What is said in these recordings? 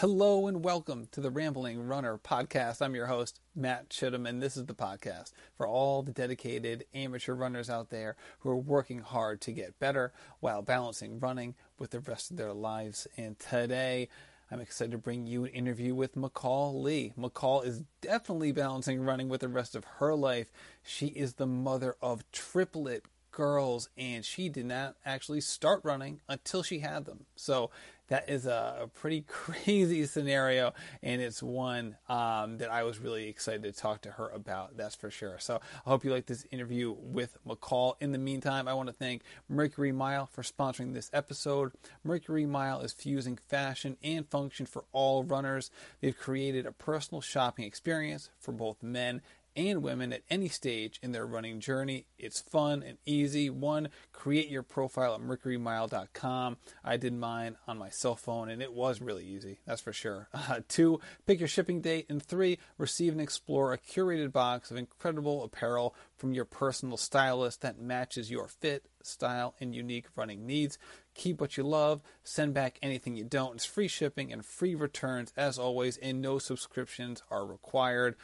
Hello and welcome to the Rambling Runner podcast. I'm your host, Matt Chittum, and this is the podcast for all the dedicated amateur runners out there who are working hard to get better while balancing running with the rest of their lives. And today, I'm excited to bring you an interview with McCall Lee. McCall is definitely balancing running with the rest of her life. She is the mother of triplet girls, and she did not actually start running until she had them. So that is a, pretty crazy scenario, and it's one um, that I was really excited to talk to her about. That's for sure. So I hope you like this interview with McCall. In the meantime, I want to thank Mercury Mile for sponsoring this episode. Mercury Mile is fusing fashion and function for all runners. They've created a personal shopping experience for both men and women at any stage in their running journey. It's fun and easy. One, create your profile at mercurymile.com. I did mine on my cell phone and it was really easy, that's for sure. Uh, two, pick your shipping date. And three, receive and explore a curated box of incredible apparel from your personal stylist that matches your fit, style, and unique running needs. Keep what you love, send back anything you don't. It's free shipping and free returns as always, and no subscriptions are required.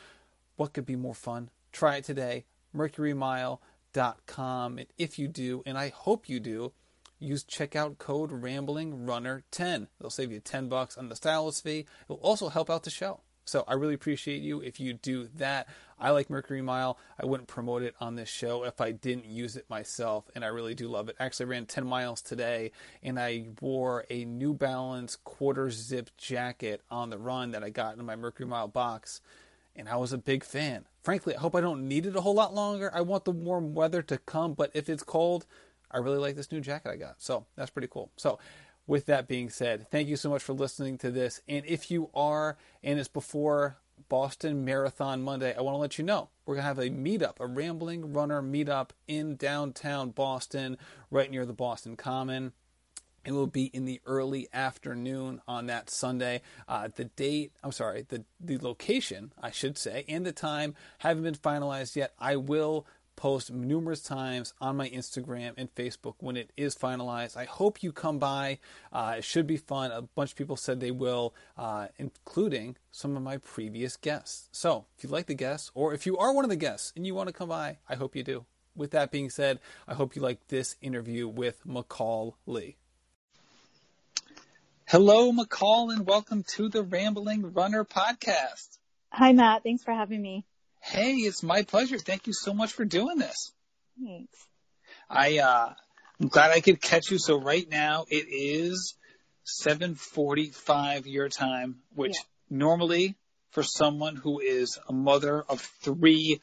What could be more fun? Try it today, mercurymile.com. And if you do, and I hope you do, use checkout code RamblingRunner10. They'll save you 10 bucks on the stylist fee. It will also help out the show. So I really appreciate you if you do that. I like Mercury Mile. I wouldn't promote it on this show if I didn't use it myself, and I really do love it. Actually, I ran 10 miles today, and I wore a New Balance quarter zip jacket on the run that I got in my Mercury Mile box and I was a big fan. Frankly, I hope I don't need it a whole lot longer. I want the warm weather to come, but if it's cold, I really like this new jacket I got. So that's pretty cool. So, with that being said, thank you so much for listening to this. And if you are, and it's before Boston Marathon Monday, I want to let you know we're going to have a meetup, a rambling runner meetup in downtown Boston, right near the Boston Common. It will be in the early afternoon on that Sunday. Uh, the date, I'm sorry, the, the location, I should say, and the time haven't been finalized yet. I will post numerous times on my Instagram and Facebook when it is finalized. I hope you come by. Uh, it should be fun. A bunch of people said they will, uh, including some of my previous guests. So if you like the guests, or if you are one of the guests and you want to come by, I hope you do. With that being said, I hope you like this interview with McCall Lee. Hello, McCall, and welcome to the Rambling Runner podcast. Hi, Matt. Thanks for having me. Hey, it's my pleasure. Thank you so much for doing this. Thanks. I uh, I'm glad I could catch you. So right now it is 7:45 your time, which yeah. normally for someone who is a mother of three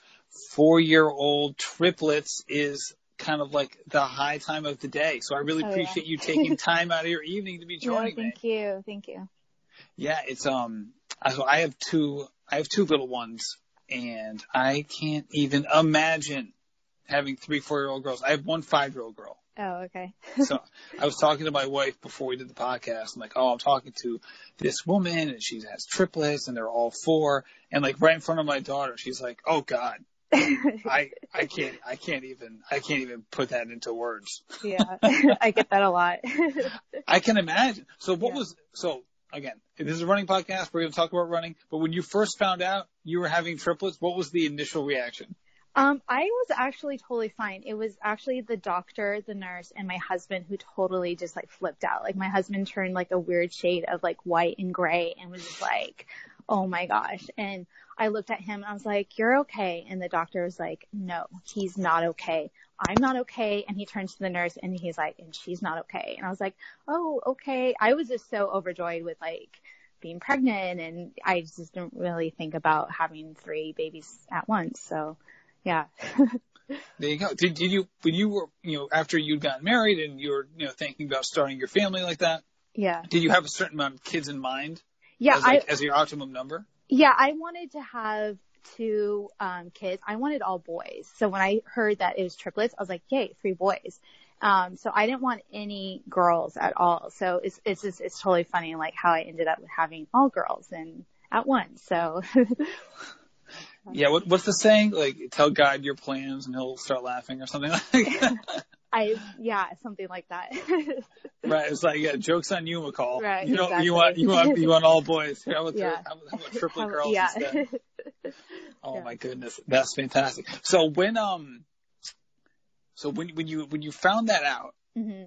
four-year-old triplets is kind of like the high time of the day. So I really oh, appreciate yeah. you taking time out of your evening to be joining no, thank me. Thank you. Thank you. Yeah, it's um so I have two I have two little ones and I can't even imagine having three four year old girls. I have one five year old girl. Oh, okay. so I was talking to my wife before we did the podcast. I'm like, oh, I'm talking to this woman and she has triplets and they're all four. And like right in front of my daughter, she's like, oh God, I I can't I can't even I can't even put that into words. yeah, I get that a lot. I can imagine. So what yeah. was so again? This is a running podcast. We're going to talk about running. But when you first found out you were having triplets, what was the initial reaction? Um, I was actually totally fine. It was actually the doctor, the nurse, and my husband who totally just like flipped out. Like my husband turned like a weird shade of like white and gray and was just like, oh my gosh. And I looked at him and I was like, you're okay. And the doctor was like, no, he's not okay. I'm not okay. And he turns to the nurse and he's like, and she's not okay. And I was like, oh, okay. I was just so overjoyed with like being pregnant and I just didn't really think about having three babies at once. So yeah. there you go. Did, did you, when you were, you know, after you'd gotten married and you were, you know, thinking about starting your family like that? Yeah. Did you have a certain amount of kids in mind? Yeah. As, like, I, as your optimum number? Yeah, I wanted to have two um, kids. I wanted all boys. So when I heard that it was triplets, I was like, yay, three boys. Um, so I didn't want any girls at all. So it's it's just it's totally funny like how I ended up with having all girls and at once. So Yeah, what, what's the saying? Like tell God your plans and he'll start laughing or something like that. I yeah, something like that. right. It's like yeah, jokes on you, McCall. Right. You know, exactly. you want you want you want all boys. How about, Yeah. how about, triplet girls yeah. instead? Oh Yeah. my goodness, that's fantastic. So when um, so when when you when you found that out, hmm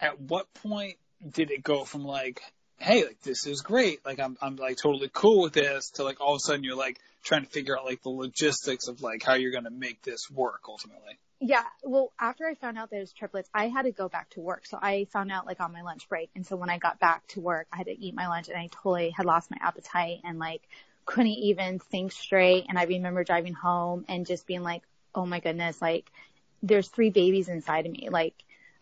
at what point did it go from like, hey, like this is great, like I'm I'm like totally cool with this, to like all of a sudden you're like trying to figure out like the logistics of like how you're gonna make this work ultimately. Yeah. Well, after I found out was triplets, I had to go back to work. So I found out like on my lunch break. And so when I got back to work, I had to eat my lunch and I totally had lost my appetite and like couldn't even think straight. And I remember driving home and just being like, oh my goodness, like there's three babies inside of me. Like,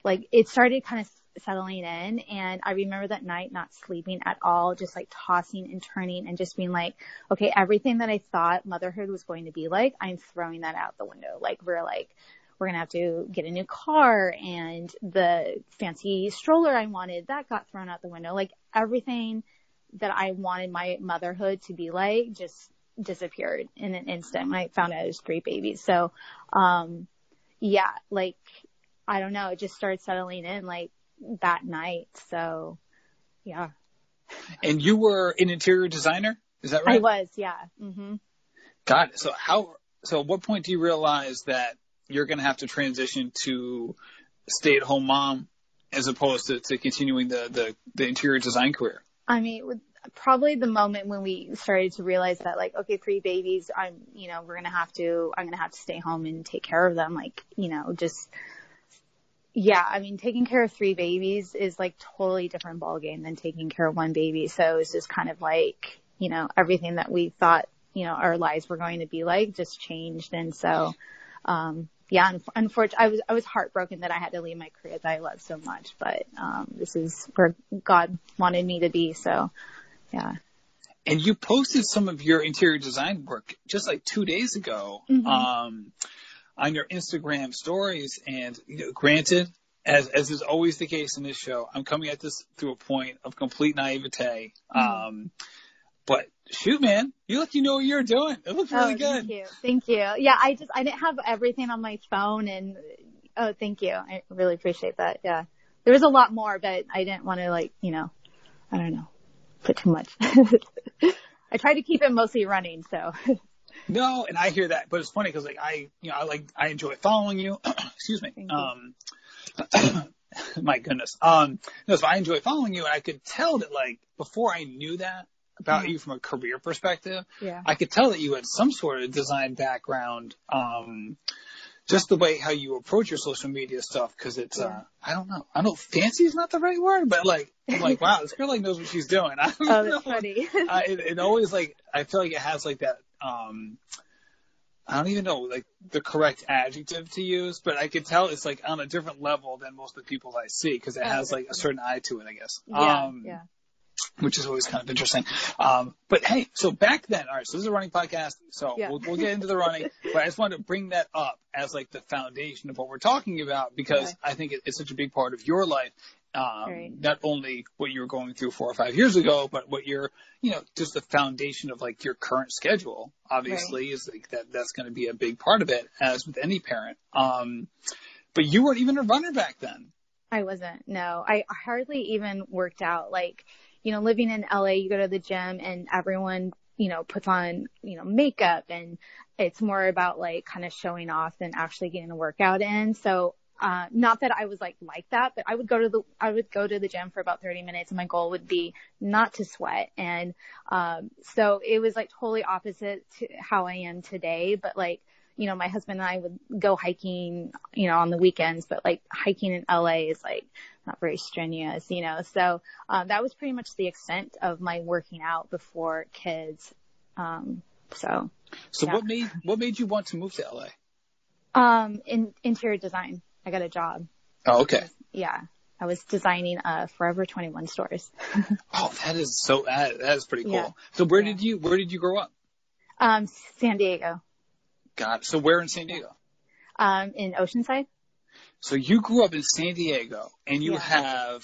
like it started kind of settling in and I remember that night not sleeping at all, just like tossing and turning and just being like, okay, everything that I thought motherhood was going to be like, I'm throwing that out the window. Like we're like, we're going to have to get a new car and the fancy stroller I wanted, that got thrown out the window. Like everything that I wanted my motherhood to be like just disappeared in an instant when I found out it was three babies. So, um, yeah, like, I don't know, it just started settling in like that night. So, yeah, And you were an interior designer, is that right? I was, yeah. hmm Got it. So how? So at what point do you realize that you're going to have to transition to stay-at-home mom as opposed to, to continuing the, the the interior design career? I mean, with probably the moment when we started to realize that like, okay, three babies, I'm, you know, we're going to have to, I'm going to have to stay home and take care of them. Like, you know, just, yeah, I mean, taking care of three babies is like totally different ballgame than taking care of one baby. So it's just kind of like, you know, everything that we thought, you know, our lives were going to be like just changed. And so, um, yeah, unfortunately, I was, I was heartbroken that I had to leave my career that I loved so much, but, um, this is where God wanted me to be. So, yeah. And you posted some of your interior design work just like two days ago Mhm. um, on your Instagram stories. And you know, granted, as as is always the case in this show, I'm coming at this through a point of complete naivete. Mhm. Um, but shoot, man, you look you know what you're doing. It looks really oh, good. Thank you. Thank you. Yeah, I just, I didn't have everything on my phone and, oh, thank you. I really appreciate that. Yeah. There was a lot more, but I didn't want to like, you know, I don't know, put too much. I try to keep it mostly running, so. No, and I hear that, but it's funny because like I, you know, I like I enjoy following you. Excuse me. Thank. Um, my goodness. Um, no, so I enjoy following you, and I could tell that like before I knew that about Mhm. you from a career perspective, yeah. I could tell that you had some sort of design background. Um, just the way how you approach your social media stuff, because it's Yeah. uh, I don't know, I don't fancy is not the right word, but like I'm like wow, this girl like knows what she's doing. I don't Oh, know. that's funny. uh, it, it always like I feel like it has like that. um I don't even know like the correct adjective to use, but I could tell it's like on a different level than most of the people I see because it Oh, has like a certain eye to it, I guess. yeah, um, yeah. Which is always kind of interesting. Um, but hey, so back then, all right, so this is a running podcast, so Yeah. we'll, we'll get into the running, but I just wanted to bring that up as like the foundation of what we're talking about because Okay. I think it, it's such a big part of your life. Um, Right. not only what you were going through four or five years ago, but what you're, you know, just the foundation of like your current schedule, obviously, is like that, that's going to be a big part of it, as with any parent. Um, but you weren't even a runner back then. I wasn't. No, I hardly even worked out. Like, you know, living in LA, you go to the gym and everyone, you know, puts on, you know, makeup and it's more about like kind of showing off than actually getting a workout in. So, uh, not that I was like, like that, but I would go to the, I would go to the gym for about 30 minutes and my goal would be not to sweat. And, um, so it was like totally opposite to how I am today, but like, you know, my husband and I would go hiking, you know, on the weekends, but like hiking in LA is like not very strenuous, you know. So um, that was pretty much the extent of my working out before kids. Um, so So Yeah. what made what made you want to move to LA? um, in interior design, I got a job. Oh, okay. Yeah, I was designing uh, Forever 21 stores. Oh, that is so that, that is pretty cool. Yeah. So where Yeah. did you where did you grow up? um, San Diego, God, so where in San Diego? um, in Oceanside. So you grew up in San Diego and you Yeah. have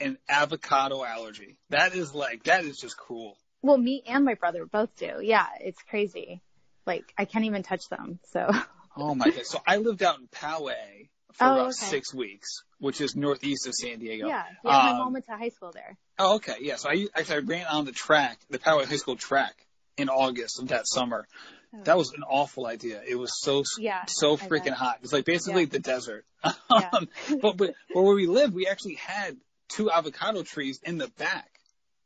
an avocado allergy. That is like that is just cruel. Well, me and my brother both do. Yeah, it's crazy. Like I can't even touch them. So Oh my god. So I lived out in Poway for Oh, about okay. six weeks, which is northeast of San Diego. Yeah. Yeah. my Um, mom went to high school there. Oh, okay. Yeah. So I actually I ran on the track, the Poway High School track, in August of that summer. Oh. That was an awful idea. It was so Yeah, so freaking hot. It's like basically Yeah. the desert. Yeah. Um, but, but but where we lived, we actually had two avocado trees in the back,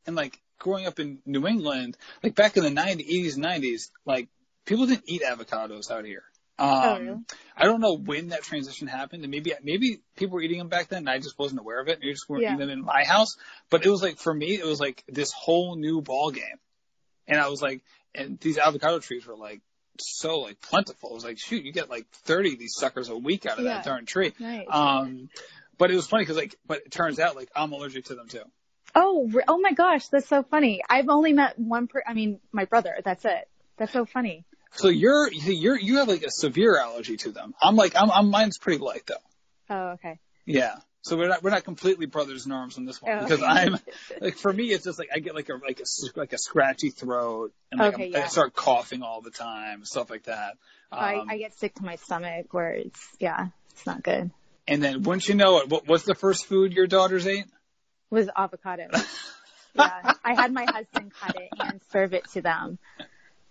and like growing up in New England, like back in the 90s, 80s, 90s, like people didn't eat avocados out here. Um, Oh, really? I don't know when that transition happened, and maybe maybe people were eating them back then, and I just wasn't aware of it. Maybe just weren't Yeah. eating them in my house. But it was like for me, it was like this whole new ball game, and I was like, and these avocado trees were like so like plentiful. It was like, shoot, you get like thirty of these suckers a week out of Yeah. that darn tree. Um, but it was funny because like, but it turns out like I'm allergic to them too. oh, oh my gosh, that's so funny. I've only met one per. I mean, my brother. That's it. That's so funny. So you're you're you have like a severe allergy to them. I'm like I'm, I'm mine's pretty light though. Oh, okay. Yeah. So we're not we're not completely brothers in arms on this one Oh. because I'm like for me it's just like I get like a like a like a scratchy throat and like Okay, yeah. I start coughing all the time stuff like that. Um, I, I get sick to my stomach where it's yeah, it's not good. and then wouldn't you know it, what, what's the first food your daughters ate? Was avocado. yeah, I had my husband cut it and serve it to them,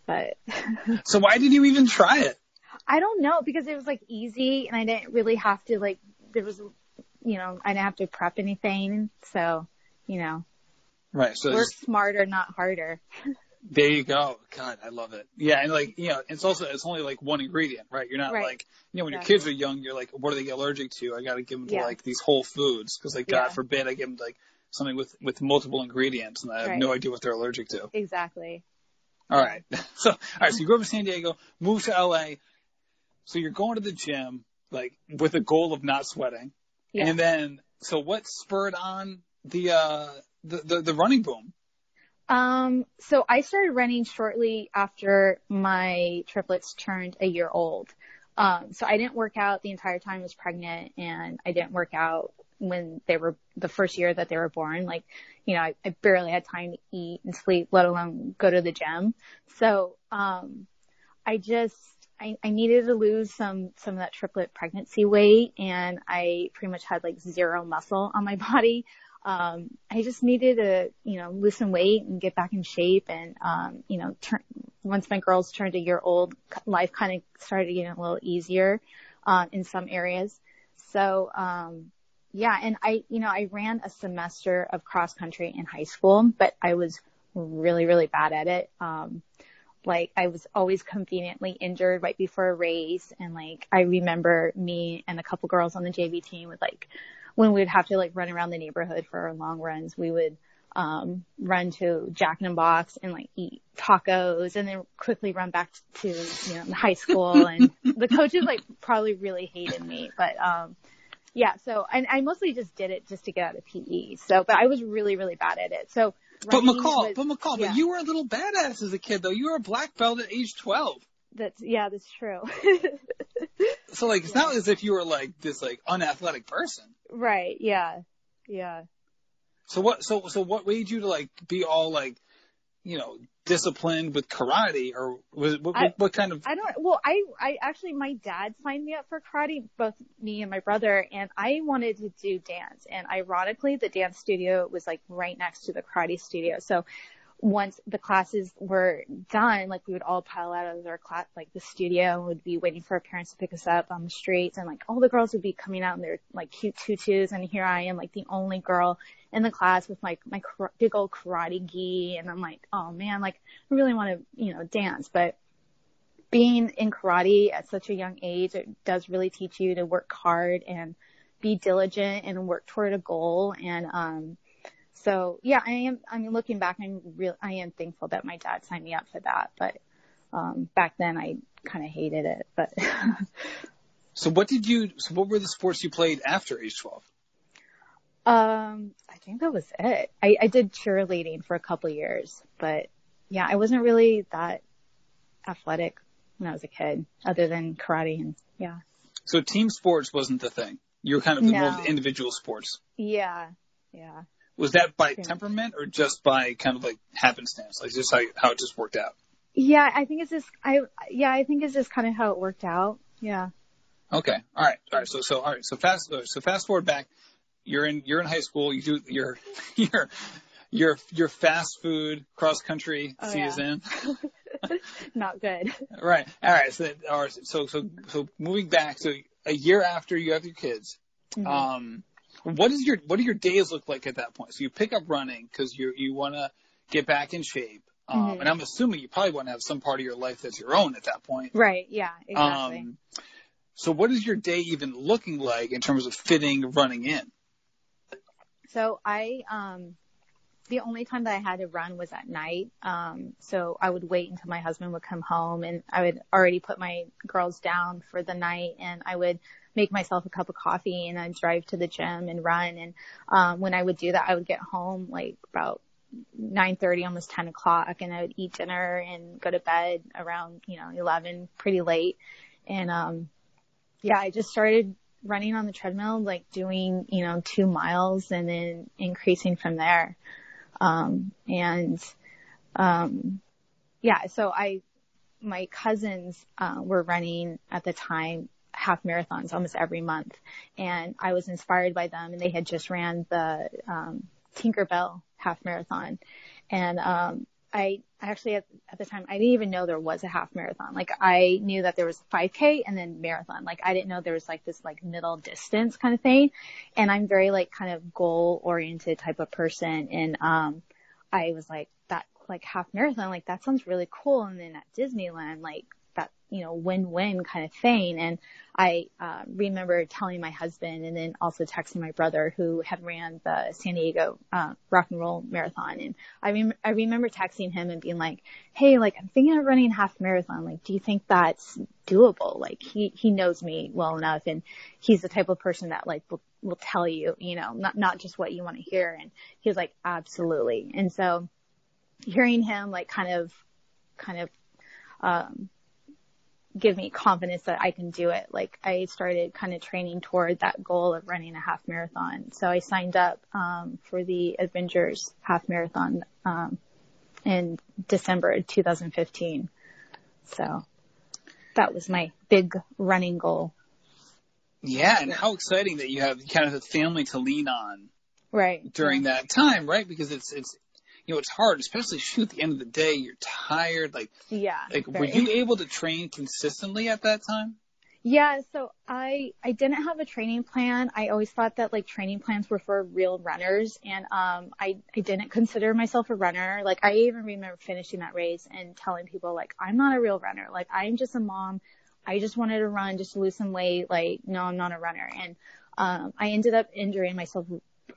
but So why did you even try it? I don't know because it was like easy and I didn't really have to like there was you know I didn't have to prep anything so you know Right. So work it's- smarter not harder. there you go. God, I love it. Yeah, and like you know, it's also it's only like one ingredient, right? You're not Right. like you know when Exactly. your kids are young, you're like, what are they allergic to? I got to give them to like these whole foods because like God Yeah. forbid I give them like something with with multiple ingredients and I have Right. no idea what they're allergic to. Exactly. All right. So, all right. So you grew up in San Diego, moved to LA. So you're going to the gym, like with a goal of not sweating. Yeah. And then, so what spurred on the, uh, the, the, the running boom? Um, so I started running shortly after my triplets turned a year old. Um, so I didn't work out the entire time I was pregnant and I didn't work out when they were the first year that they were born. Like, you know, I, I barely had time to eat and sleep, let alone go to the gym. So, um, I just, I, I needed to lose some, some of that triplet pregnancy weight and I pretty much had like zero muscle on my body um, I just needed to, you know, lose some weight and get back in shape. And, um, you know, turn, once my girls turned a year old, life kind of started getting a little easier, um, in some areas. So, um, yeah, and I, you know, I ran a semester of cross country in high school, but I was really, really bad at it. Um, like I was always conveniently injured right before a race. And like, I remember me and a couple girls on the JV team would like, when we'd have to like run around the neighborhood for our long runs, we would, um, run to Jack in the Box and like eat tacos and then quickly run back to, you know, high school. And the coaches like probably really hated me, but, um, yeah, so, and I mostly just did it just to get out of PE. So, but I was really, really bad at it. So, But McCall, was- but McCall, yeah. but you were a little badass as a kid though. You were a black belt at age 12. That's yeah, that's true. So like, it's not as if you were like this like unathletic person. right. Yeah. Yeah. So what, so, so what made you to like be all like, you know, disciplined with karate or was what, I- what, what kind of, I don't. Well, I I actually my dad signed me up for karate, both me and my brother, and I wanted to do dance. And ironically, the dance studio was like right next to the karate studio. So once the classes were done, like we would all pile out of our class, like the studio, and would be waiting for our parents to pick us up on the streets, and like all the girls would be coming out in their like cute tutus, and here I am, like the only girl in the class with like my kar- big old karate gi, and I'm like, oh man, like I really want to, you know, dance, but being in karate at such a young age, it does really teach you to work hard and be diligent and work toward a goal. And, um, so yeah, I am, I mean, looking back, I'm real, I am thankful that my dad signed me up for that. But, um, back then I kind of hated it, but, so what did you, so what were the sports you played after age 12? um, I think that was it. I, I did cheerleading for a couple years, but yeah, I wasn't really that athletic when I was a kid other than karate and yeah. So team sports wasn't the thing. You were kind of more of No. the individual sports. Yeah. Yeah. Was that by Yeah. temperament or just by kind of like happenstance? Like just how how it just worked out? Yeah, I think it's just I yeah, I think it's just kind of how it worked out. Yeah. Okay. All right. All right. So so all right. So fast so fast forward back. You're in you're in high school. You do your your your your fast food cross country Oh, season. Not good. Right. All right. So all right, so so so moving back. So a year after you have your kids, Mhm. um, what is your what do your days look like at that point? So you pick up running because you you want to get back in shape. Um, Mhm. and I'm assuming you probably want to have some part of your life that's your own at that point. Right. Yeah. Exactly. Um, so what is your day even looking like in terms of fitting running in? So I, um, the only time that I had to run was at night. Um, so I would wait until my husband would come home and I would already put my girls down for the night and I would make myself a cup of coffee and I'd drive to the gym and run. And, um, when I would do that, I would get home like about 9.30, almost 10 o'clock and I would eat dinner and go to bed around, you know, 11, pretty late. And, um, yeah, I just started running on the treadmill, like doing, you know, two miles and then increasing from there. Um, and, um, yeah, so I, my cousins, uh, were running at the time half marathons almost every month and I was inspired by them and they had just ran the, um, Tinkerbell half marathon. And, um, I actually at, at the time I didn't even know there was a half marathon. Like I knew that there was 5k and then marathon. Like I didn't know there was like this like middle distance kind of thing. And I'm very like kind of goal oriented type of person. And um I was like that like half marathon, like that sounds really cool. And then at Disneyland, like that, you know, win-win kind of thing. And I uh, remember telling my husband and then also texting my brother who had ran the San Diego uh, rock and roll marathon. And I, rem- I remember texting him and being like, Hey, like I'm thinking of running half marathon. Like, do you think that's doable? Like he, he knows me well enough and he's the type of person that like will, will tell you, you know, not, not just what you want to hear. And he was like, absolutely. And so hearing him like kind of, kind of, um, give me confidence that I can do it. Like I started kind of training toward that goal of running a half marathon. So I signed up um, for the Avengers half marathon um, in December 2015. So that was my big running goal. Yeah, and how exciting that you have kind of a family to lean on Right. during that time, right? Because it's it's you know it's hard, especially shoot at the end of the day. You're tired. Like Yeah. like were you able to train consistently at that time? Yeah, so I I didn't have a training plan. I always thought that like training plans were for real runners and um I I didn't consider myself a runner. Like I even remember finishing that race and telling people like I'm not a real runner. Like I'm just a mom. I just wanted to run just to lose some weight. Like no, I'm not a runner. And um I ended up injuring myself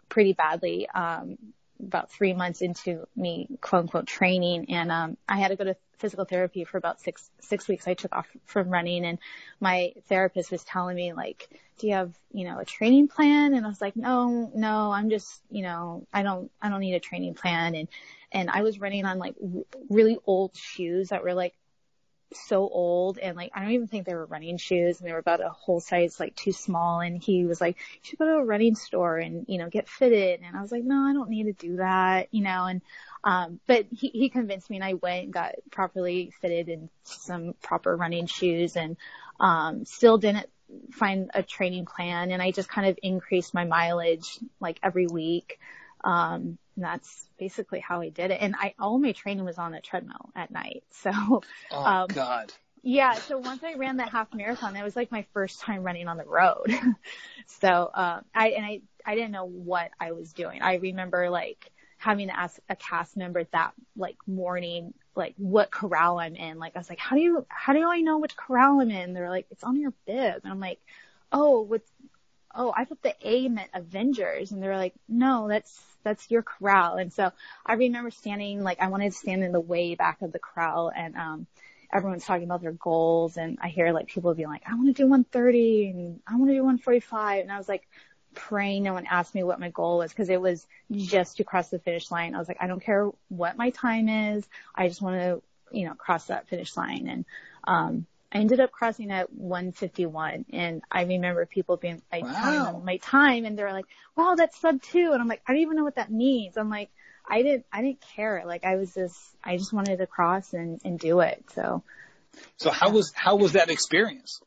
pretty badly um about 3 months into me quote unquote training and um I had to go to physical therapy for about 6 6 weeks. I took off from running and my therapist was telling me like, do you have, you know, a training plan? And I was like, no, no, I'm just, you know, I don't, I don't need a training plan. And, and I was running on like really old shoes that were like so old and like I don't even think they were running shoes and they were about a whole size like too small and he was like you should go to a running store and you know get fitted and I was like no I don't need to do that you know and um but he he convinced me and I went and got properly fitted in some proper running shoes and um still didn't find a training plan and I just kind of increased my mileage like every week um and that's basically how I did it and I all my training was on the treadmill at night so Oh Um, God. yeah, so once I ran that half marathon, it was like my first time running on the road. so, um, I, and I, I didn't know what I was doing. I remember like having to ask a cast member that like morning, like what corral I'm in. Like I was like, how do you, how do I know which corral I'm in? They're like, it's on your bib. And I'm like, oh, what's, oh, I thought the A meant Avengers. And they were like, no, that's, that's your corral. And so I remember standing, like I wanted to stand in the way back of the corral and, um, everyone's talking about their goals and I hear like people being like, I want to do 130 and I want to do 145. And I was like praying no one asked me what my goal was because it was just to cross the finish line. I was like, I don't care what my time is. I just want to, you know, cross that finish line. And, um, I ended up crossing at 151 and I remember people being like telling them my time and they're like, wow, that's sub two. And I'm like, I don't even know what that means. I'm like, I didn't, I didn't care. Like I was just, I just wanted to cross and, and do it. So So how was how was that experience?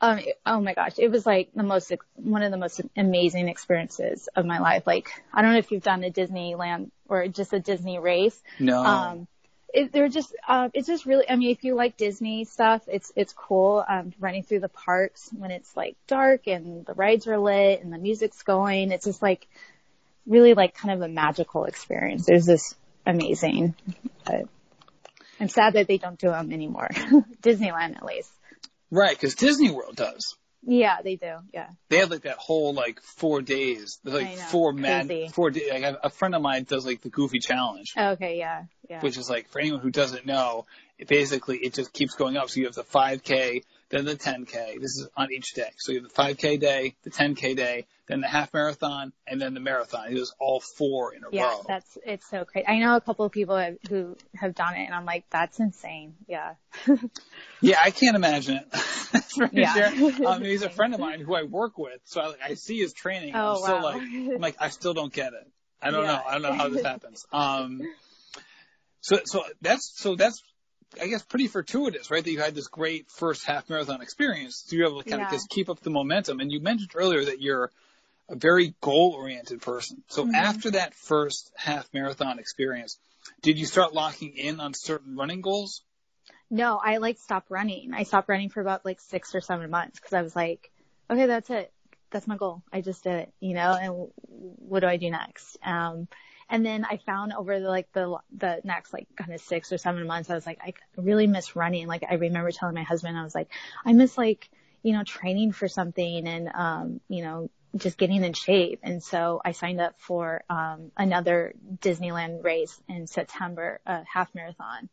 Um, it- oh my gosh, it was like the most, one of the most amazing experiences of my life. Like, I don't know if you've done a Disneyland or just a Disney race. No. Um, it, they're just, uh, it's just really, I mean, if you like Disney stuff, it's, it's cool, um, running through the parks when it's like dark and the rides are lit and the music's going. It's just like really like kind of a magical experience. There's this amazing, but I'm sad that they don't do them anymore. Disneyland at least. right, because Disney World does. Yeah, they do. Yeah. They have like that whole like four days, like four mad, crazy. four days. Like a, a friend of mine does like the Goofy Challenge, oh, Okay. Yeah. Yeah. which is like for anyone who doesn't know, it basically it just keeps going up. So you have the 5K, then the 10K. This is on each day. So you have the 5K day, the 10K day, then the half marathon, and then the marathon. It was all four in a yeah, row. that's it's so crazy. I know a couple of people have, who have done it, and I'm like, that's insane. Yeah. Yeah, I can't imagine it. Yeah. Um, he's a friend of mine who I work with, so I, I see his training. Oh, I'm still wow. like, I'm like, I still don't get it. I don't Yeah. know. I don't know how this happens. Um, so, so that's, so that's, I guess pretty fortuitous, right? That you had this great first half marathon experience. So you're able to kind of Yeah. just keep up the momentum. And you mentioned earlier that you're a very goal oriented person. So Mm-hmm. after that first half marathon experience, did you start locking in on certain running goals? No, I like stopped running. I stopped running for about like six or seven months because I was like, okay, that's it. That's my goal. I just did it, you know, and what do I do next? Um, and then I found over the, like the, the next like kind of six or seven months, I was like, I really miss running. Like I remember telling my husband, I was like, I miss like, you know, training for something and, um, you know, just getting in shape. And so I signed up for, um, another Disneyland race in September, a half marathon.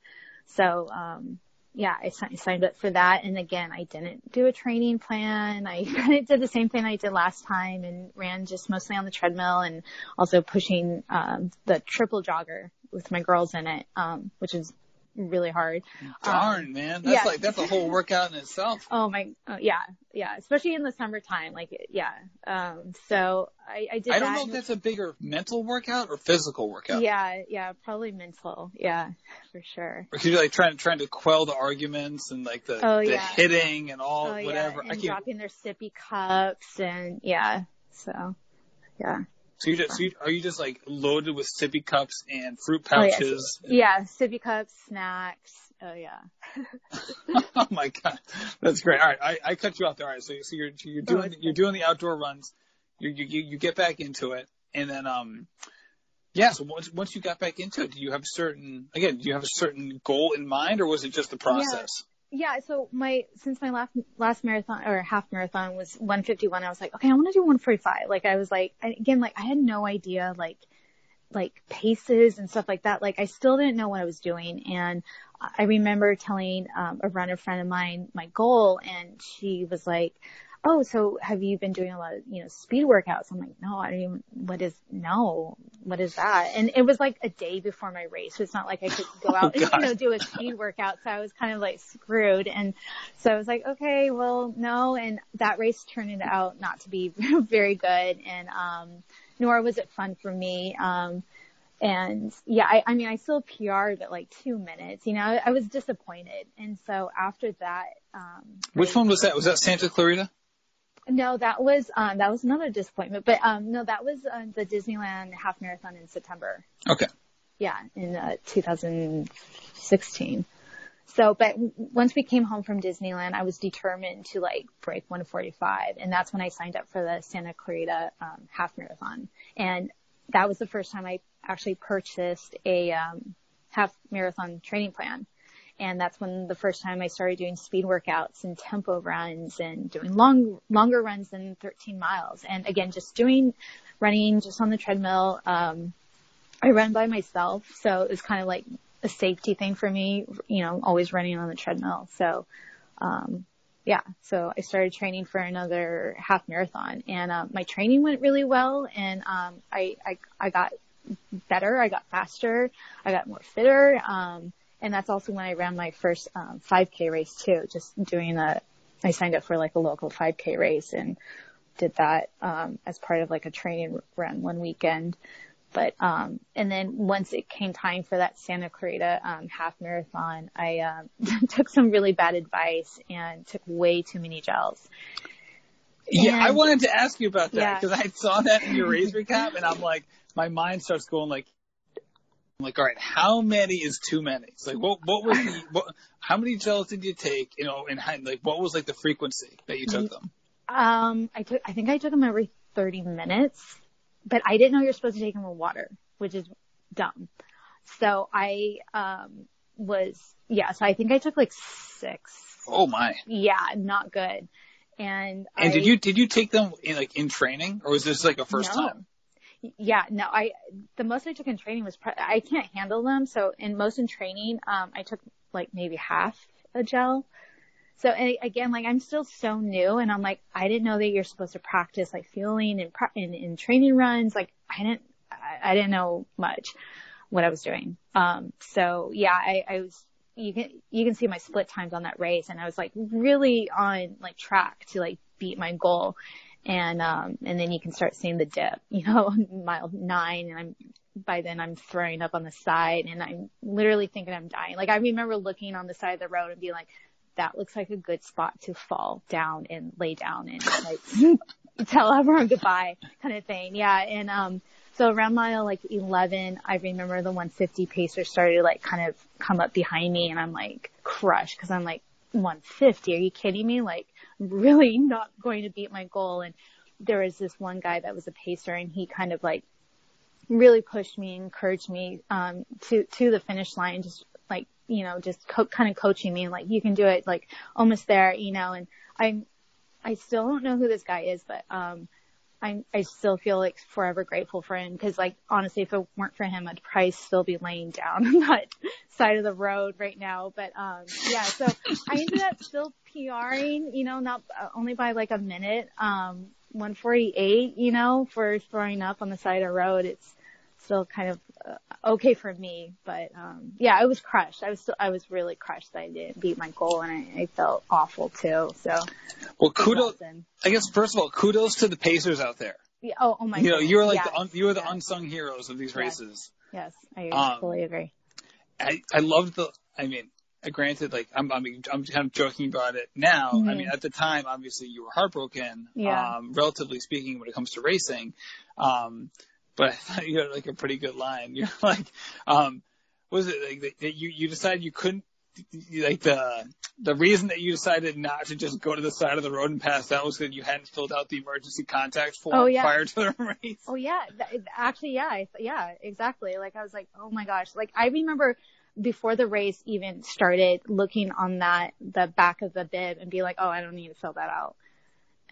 So, um, yeah, I si- signed up for that. And again, I didn't do a training plan. I kind of did the same thing I did last time and ran just mostly on the treadmill and also pushing, um, the triple jogger with my girls in it, um, which is really hard. Darn, man. That's yeah. like, that's a whole workout in itself. Oh my, uh, yeah, yeah, especially in the summertime. Like, yeah. Um, so I, I did I don't know if that's a bigger mental workout or physical workout. yeah, yeah, probably mental. Yeah, for sure. Because you're like trying to trying to quell the arguments and like the, Oh, the yeah. hitting and all oh whatever. yeah, I and dropping their sippy cups and yeah. So, yeah. So you just so you, are you just like loaded with sippy cups and fruit pouches? Oh, pouches? Yeah, sippy cups, snacks. Oh yeah. oh my god, that's great. All right, I, I cut you off there. All right, so, so you're you're Oh, doing it's you're doing the outdoor runs. You you you you get back into it, and then um, yeah. So once once you got back into it, do you have a certain again? Do you have a certain goal in mind, or was it just the process? Yeah, so my since my last last marathon or half marathon was 151, I was like, okay, I want to do 145. Like I was like, again, like I had no idea like like paces and stuff like that. Like I still didn't know what I was doing, and I remember telling um, a runner friend of mine my goal, and she was like, "Oh, so have you been doing a lot of you know speed workouts?" I'm like, "No, I don't even. What is no? What is that?" And it was like a day before my race, so it's not like I could go out and you know do a speed workout. So I was kind of like screwed, and so I was like, "Okay, well, no." And that race turned out not to be very good, and um, nor was it fun for me. Um, and yeah, I, I mean, I still PR'd at like two minutes, you know, I, I was disappointed. And so after that, um, Which one was that? Was that Santa Clarita? No, that was, um, that was another disappointment, but, um, no, that was, uh, the Disneyland half marathon in September. Okay. Yeah, in, uh, 2016. So, but once we came home from Disneyland, I was determined to like break 145. And that's when I signed up for the Santa Clarita, um, half marathon. And that was the first time I actually purchased a, um, half marathon training plan. And that's when the first time I started doing speed workouts and tempo runs and doing long, longer runs than 13 miles. And again, just doing running just on the treadmill. Um, I run by myself, so it was kind of like a safety thing for me, you know, always running on the treadmill. So, um, yeah, so I started training for another half marathon and, um, my training went really well and, um, I, I, I got better. I got faster. I got more fitter. Um, and that's also when I ran my first, um, 5k race too, just doing a, I signed up for like a local 5k race and did that, um, as part of like a training run one weekend. but um, and then once it came time for that Santa Clarita um, half marathon, I um, took some really bad advice and took way too many gels. Yeah, I wanted to ask you about that Yeah. because I saw that in your race recap, and I'm like, my mind starts going like, I'm like, all right, how many is too many? It's like, what what was the what, how many gels did you take? You know, and how, like, what was like the frequency that you took them? Um, I took, I think I took them every 30 minutes, but I didn't know you're supposed to take them with water, which is dumb. So I, um, was, yeah, so I think I took like six. Oh my! Yeah, not good. And, And I, did you did you take them in like in training, or was this like a first No. time? Yeah, no, I, the most I took in training was, pre- I can't handle them. So in most in training, um, I took like maybe half a gel. So again, like I'm still so new and I'm like, I didn't know that you're supposed to practice like fueling and in training runs. Like I didn't, I, I didn't know much what I was doing. Um, so yeah, I, I was, you can, you can see my split times on that race and I was like really on like track to like beat my goal. And, um, and then you can start seeing the dip, you know, mile nine and I'm, by then I'm throwing up on the side and I'm literally thinking I'm dying. Like I remember looking on the side of the road and being like, that looks like a good spot to fall down and lay down and like tell everyone goodbye kind of thing. Yeah. And, um, so around mile like 11, I remember the 150 pacer started to like kind of come up behind me and I'm like crushed because I'm like 150. Are you kidding me? Like really not going to beat my goal. And there was this one guy that was a pacer and he kind of like really pushed me, encouraged me, um, to, to the finish line, just like, you know, just co- kind of coaching me like, you can do it, like almost there, you know, and I'm, I still don't know who this guy is, but, um, I, I still feel like forever grateful for him because like honestly if it weren't for him I'd probably still be laying down on that side of the road right now. But um yeah so I ended up still PRing you know not uh, only by like a minute. Um 148 you know for throwing up on the side of the road it's still kind of uh, okay for me but um yeah I was crushed I was still I was really crushed that I didn't beat my goal and I, I felt awful too so Well, kudos. I guess first of all, kudos to the Pacers out there. yeah, oh, oh my You know, you were like yes, the un, you were the yes. unsung heroes of these Yes. races. Yes, I Um, fully agree. I I loved the. I mean, uh, granted, like I'm I mean I'm kind of joking about it now. I Mhm. mean, at the time, obviously, you were heartbroken. Yeah. Um, relatively speaking, when it comes to racing, um, but I thought you had like a pretty good line. You're like, um, was it like that- you you decided you couldn't like the the reason that you decided not to just go to the side of the road and pass out was that you hadn't filled out the emergency contact form Oh, yeah. prior to the race. Oh yeah, actually, yeah, I, yeah, exactly. Like I was like, oh my gosh, like I remember before the race even started, looking on that the back of the bib and be like, oh, I don't need to fill that out.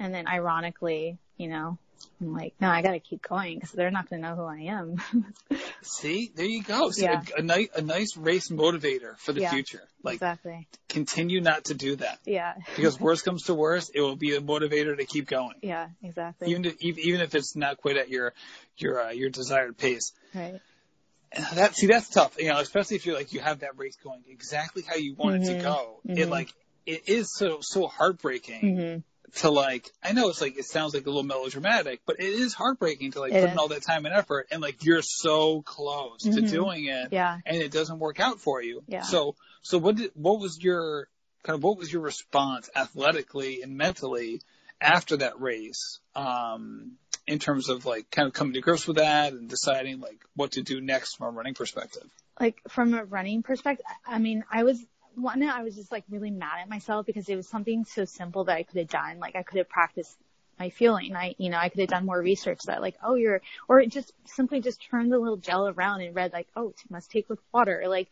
And then ironically, you know, I'm like, no, I got to keep going because they're not going to know who I am. See, there you go. See, Yeah. a, a nice a nice race motivator for the Yeah. future. Like exactly. continue not to do that Yeah. because worst comes to worst, it will be a motivator to keep going, Yeah. Exactly. even if, even if it's not quite at your your uh, your desired pace. right. That see, that's tough. You know, especially if you're like you have that race going exactly how you want it to Mhm. go. It Mhm. like it is so so heartbreaking hmm to like. I know it's like it sounds like a little melodramatic, but it is heartbreaking to like It put is. in all that time and effort, and like you're so close to Mhm. doing it Yeah. and it doesn't work out for you. Yeah. So, so what did, what was your, kind of what was your response athletically and mentally after that race? Um, in terms of like kind of coming to grips with that and deciding like what to do next from a running perspective. like from a running perspective, I mean, I was one, I was just like really mad at myself because it was something so simple that I could have done. Like I could have practiced my feeling. I, you know, I could have done more research that like, oh, you're, or it just simply just turn the little gel around and read like, oh, it must take with water. Like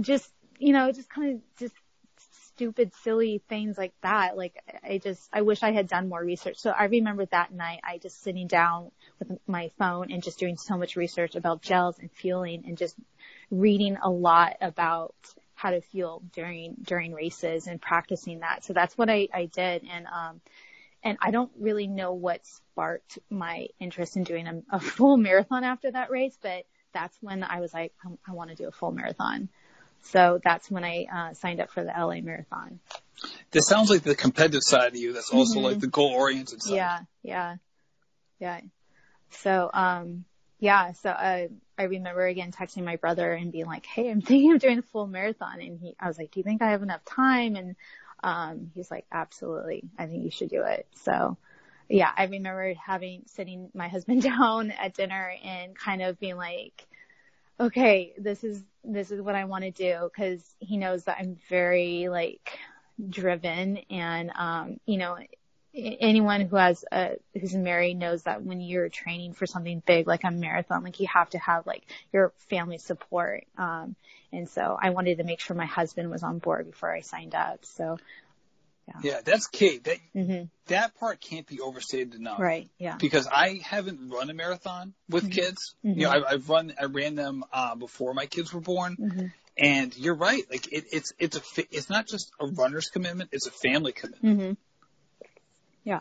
just, you know, just kind of just stupid, silly things like that. Like I just, I wish I had done more research. So I remember that night, I just sitting down with my phone and just doing so much research about gels and fueling and just reading a lot about how to feel during, during races and practicing that. So that's what I, I did. And, um, and I don't really know what sparked my interest in doing a, a full marathon after that race, but that's when I was like, I, I want to do a full marathon. So that's when I uh, signed up for the LA Marathon. This sounds like the competitive side of you. That's also Mhm. like the goal oriented side. Yeah, yeah, yeah. So, um, yeah, so uh, I remember again texting my brother and being like, "Hey, I'm thinking of doing a full marathon," and he, I was like, "Do you think I have enough time?" And um, he's like, "Absolutely, I think you should do it." So, yeah, I remember having sitting my husband down at dinner and kind of being like, "Okay, this is this is what I want to do," because he knows that I'm very like driven and um, you know anyone who has a who's married knows that when you're training for something big like a marathon like you have to have like your family support um and so i wanted to make sure my husband was on board before i signed up so yeah, yeah that's key that mm-hmm. that part can't be overstated enough right yeah because i haven't run a marathon with mm-hmm. kids mm-hmm. you know I, have run i ran them uh before my kids were born mm-hmm. and you're right like it, it's it's a it's not just a runner's commitment it's a family commitment mm-hmm. Yeah.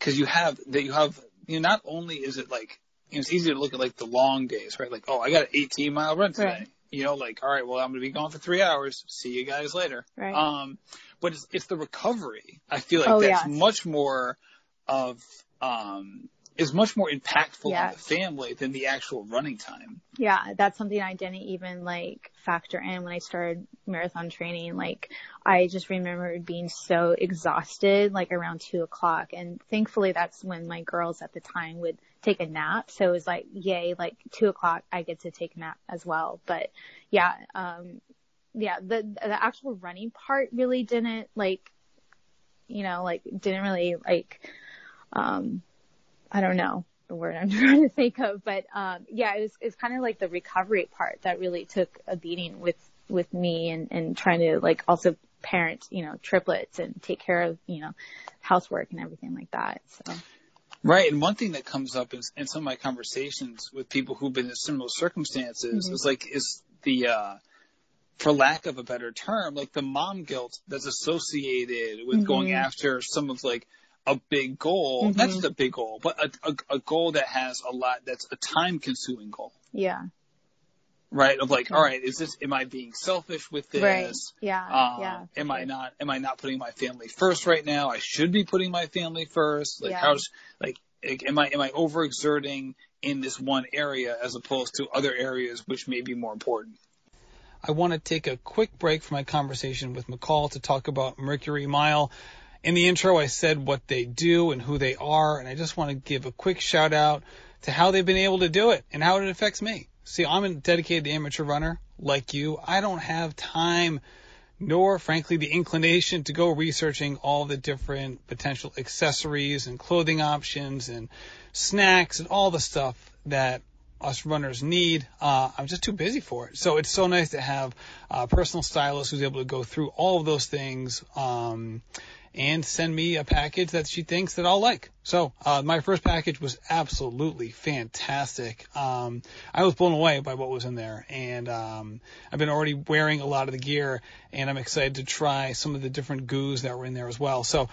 Cause you have that you have, you know, not only is it like, you know, it's easy to look at like the long days, right? Like, oh, I got an 18 mile run today. Right. You know, like, all right, well, I'm going to be gone for three hours. See you guys later. Right. Um, but it's, it's the recovery. I feel like oh, that's much more of, um, is much more impactful yes. on the family than the actual running time. Yeah, that's something I didn't even like factor in when I started marathon training. Like I just remembered being so exhausted like around two o'clock and thankfully that's when my girls at the time would take a nap. So it was like, yay, like two o'clock I get to take a nap as well. But yeah, um, yeah, the, the actual running part really didn't like, you know, like didn't really like, um, I don't know the word I'm trying to think of, but um, yeah, it was it's kind of like the recovery part that really took a beating with with me and and trying to like also parent you know triplets and take care of you know housework and everything like that. So. Right, and one thing that comes up is in some of my conversations with people who've been in similar circumstances mm-hmm. is like is the uh, for lack of a better term, like the mom guilt that's associated with mm-hmm. going after some of like a big goal, mm-hmm. not just a big goal, but a, a, a, goal that has a lot, that's a time consuming goal. Yeah. Right. Of like, all right, is this, am I being selfish with this? Right. Yeah. Um, yeah. Am. I not, am I not putting my family first right now? I should be putting my family first. Like yeah. how's, like, am I, am I overexerting in this one area as opposed to other areas which may be more important? I want to take a quick break from my conversation with McCall to talk about Mercury Mile. In the intro, I said what they do and who they are, and I just want to give a quick shout out to how they've been able to do it and how it affects me. See, I'm a dedicated amateur runner like you. I don't have time nor frankly the inclination to go researching all the different potential accessories and clothing options and snacks and all the stuff that us runners need. Uh, I'm just too busy for it. So it's so nice to have a personal stylist who's able to go through all of those things. Um, and send me a package that she thinks that I'll like. So uh, my first package was absolutely fantastic. Um, I was blown away by what was in there, and um, I've been already wearing a lot of the gear, and I'm excited to try some of the different goos that were in there as well. So.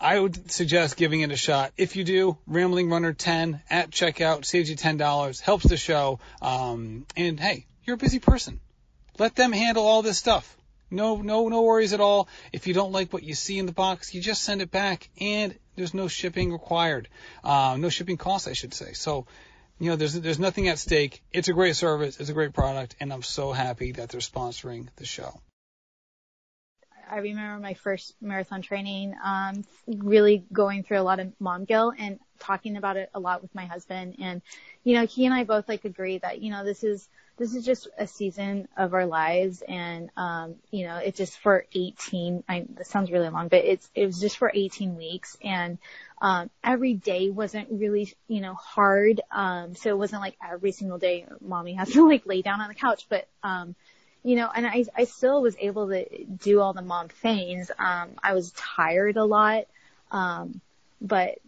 I would suggest giving it a shot. If you do, Rambling Runner 10 at checkout saves you $10, helps the show. Um, and hey, you're a busy person. Let them handle all this stuff. No, no, no worries at all. If you don't like what you see in the box, you just send it back, and there's no shipping required, uh, no shipping costs, I should say. So, you know, there's there's nothing at stake. It's a great service, it's a great product, and I'm so happy that they're sponsoring the show. I remember my first marathon training, um, really going through a lot of mom guilt and talking about it a lot with my husband. And, you know, he and I both like agree that, you know, this is this is just a season of our lives and um you know it's just for 18 I this sounds really long but it's it was just for 18 weeks and um every day wasn't really you know hard um so it wasn't like every single day mommy has to like lay down on the couch but um you know and I I still was able to do all the mom things um I was tired a lot um but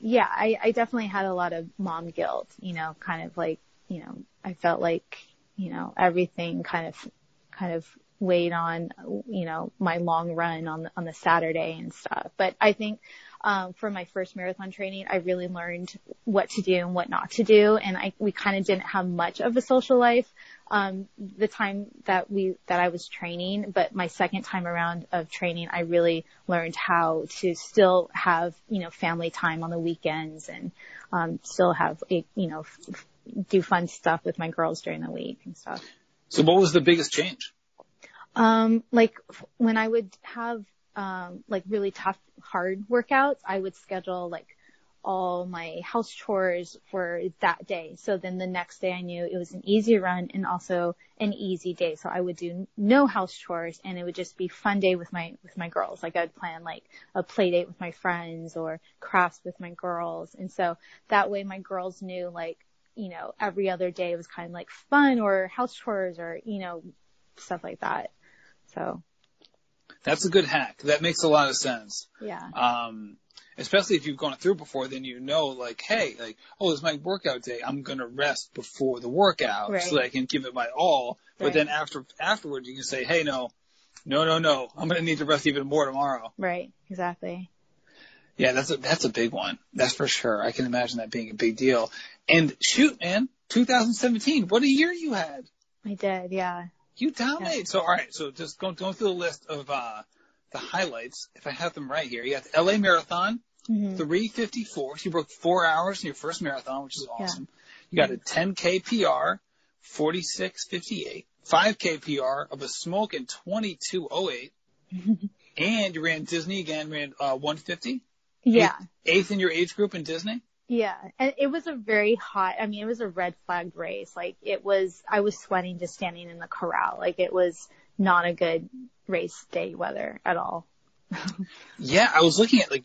yeah I I definitely had a lot of mom guilt you know kind of like you know I felt like, you know, everything kind of, kind of weighed on, you know, my long run on the, on the Saturday and stuff. But I think, um, for my first marathon training, I really learned what to do and what not to do. And I, we kind of didn't have much of a social life, um, the time that we, that I was training. But my second time around of training, I really learned how to still have, you know, family time on the weekends and, um, still have, a, you know, f- do fun stuff with my girls during the week and stuff. So what was the biggest change? Um, like when I would have, um, like really tough, hard workouts, I would schedule like all my house chores for that day. So then the next day I knew it was an easy run and also an easy day. So I would do no house chores and it would just be fun day with my, with my girls. Like I'd plan like a play date with my friends or crafts with my girls. And so that way my girls knew like, you know, every other day was kind of like fun or house chores or, you know, stuff like that. So. That's a good hack. That makes a lot of sense. Yeah. Um, especially if you've gone through before, then you know, like, hey, like, oh, it's my workout day. I'm gonna rest before the workout right. so that I can give it my all. But then after afterwards, you can say, hey, no, no, no, no, I'm gonna need to rest even more tomorrow. Right. Exactly. Yeah, that's a that's a big one. That's for sure. I can imagine that being a big deal. And shoot, man, 2017, what a year you had. I did, yeah. You dominate. Yeah. So all right, so just going going through the list of uh the highlights. If I have them right here, you got the LA Marathon, mm-hmm. 354. You broke four hours in your first marathon, which is awesome. Yeah. You got a 10k PR, 4658, 5k PR of a smoke in 2208, and you ran Disney again, ran uh, 150. Yeah. Eighth, eighth in your age group in Disney. Yeah, and it was a very hot. I mean, it was a red flagged race. Like it was, I was sweating just standing in the corral. Like it was not a good race day weather at all. yeah, I was looking at like,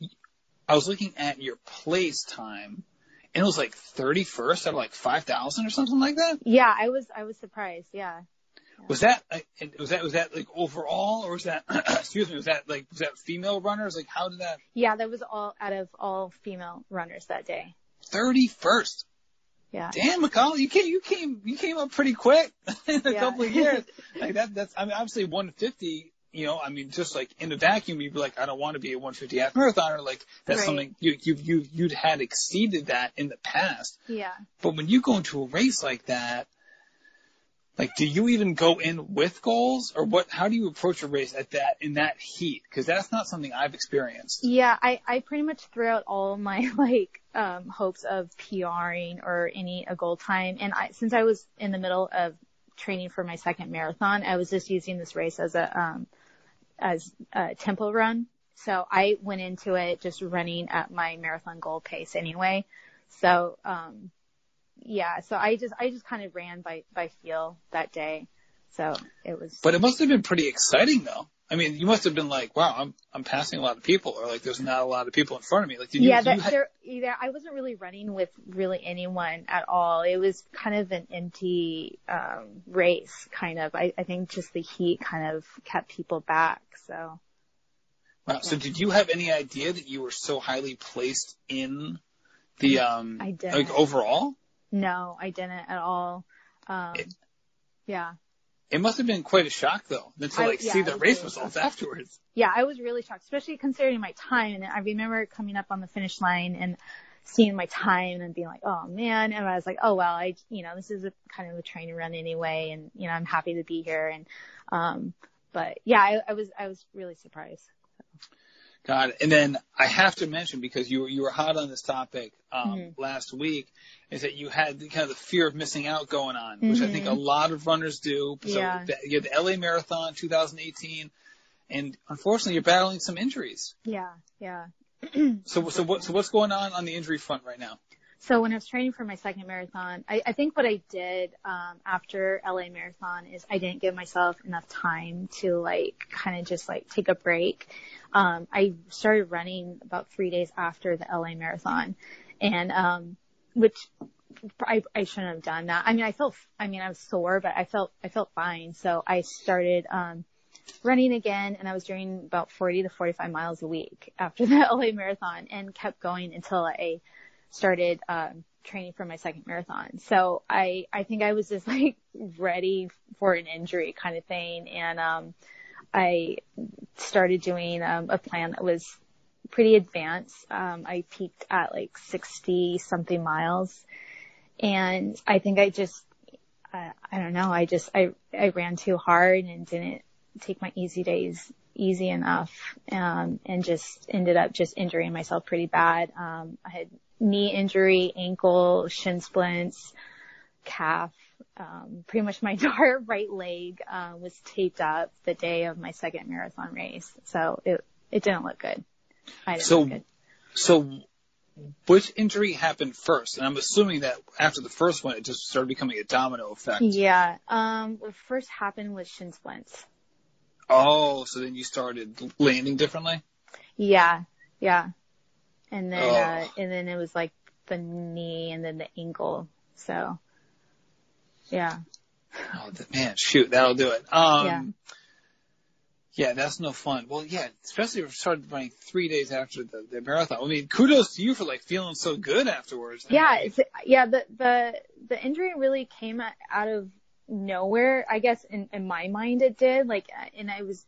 I was looking at your place time, and it was like 31st out of like 5,000 or something like that. Yeah, I was, I was surprised. Yeah. Was that was that was that like overall, or was that excuse me? Was that like was that female runners? Like how did that? Yeah, that was all out of all female runners that day. Thirty first. Yeah. Damn, McCall, you came you came you came up pretty quick in a Yeah. couple of years. Like that that's I mean obviously 150. You know, I mean, just like in a vacuum, you'd be like, I don't want to be a 150 half marathoner. Like that's Right. something you you you you'd had exceeded that in the past. Yeah. But when you go into a race like that, like, do you even go in with goals, or what? How do you approach a race at that in that heat? Because that's not something I've experienced. Yeah, I, I pretty much threw out all my like um hopes of PRing or any a goal time. And I since I was in the middle of training for my second marathon, I was just using this race as a um as a tempo run. So I went into it just running at my marathon goal pace anyway. So um yeah, so I just I just kind of ran by by feel that day. So it was But it must have been pretty exciting, though. I mean, you must have been like, wow, I'm I'm passing a lot of people, or like there's not a lot of people in front of me. Like, did you? yeah, you that, ha- there, either I wasn't really running with really anyone at all. It was kind of an empty um, race, kind of. I, I think just the heat kind of kept people back. So wow. So did you have any idea that you were so highly placed in the um I like overall? No, I didn't at all. Um, It- yeah, It must have been quite a shock, though, then to I- like yeah, see the race really results shocked. afterwards. yeah, I was really shocked, especially considering my time. And I remember coming up on the finish line and seeing my time and being like, oh man. And I was like, oh well, I, you know, this is a kind of a training run anyway. And, you know, I'm happy to be here. And, um, but yeah, I, I was, I was really surprised. God, and then I have to mention because you were you were hot on this topic um, Mhm. last week, is that you had the, kind of the fear of missing out going on, which I think a lot of runners do. So Yeah. the, you had the LA Marathon 2018, and unfortunately you're battling some injuries. Yeah. Yeah. So so what so what's going on on the injury front right now? So when I was training for my second marathon, I, I think what I did um, after LA Marathon is I didn't give myself enough time to like kind of just like take a break. Um, I started running about three days after the LA Marathon, and um, which I, I shouldn't have done that. I mean, I felt, I mean, I was sore, but I felt, I felt fine. So I started, um, running again and I was doing about 40 to 45 miles a week after the LA marathon and kept going until I started, um, training for my second marathon. So I, I think I was just like ready for an injury kind of thing. And, um, I started doing, um, a plan that was pretty advanced. Um, I peaked at like 60 something miles and I think I just, uh, I don't know, I just, I, I ran too hard and didn't take my easy days easy enough, um, and just ended up just injuring myself pretty bad. Um, I had knee injury, ankle, shin splints, calf, um, pretty much my entire right leg, uh, was taped up the day of my second marathon race. So it, it didn't look good. I didn't So- look good. So, which injury happened first? And I'm assuming that after the first one, it just started becoming a domino effect. Yeah. Um, what first happened was shin splints. Oh, so then you started landing differently? Yeah. Yeah. And then, Oh. uh, and then it was like the knee and then the ankle. So, yeah. Oh, man, shoot, that'll do it. Um, Yeah. yeah, that's no fun. Well, yeah, especially if you started running three days after the, the marathon. I mean, kudos to you for like feeling so good afterwards. I Yeah. mean, It's, yeah. The, the, the injury really came out of nowhere. I guess in, in my mind it did. Like, uh, and I was,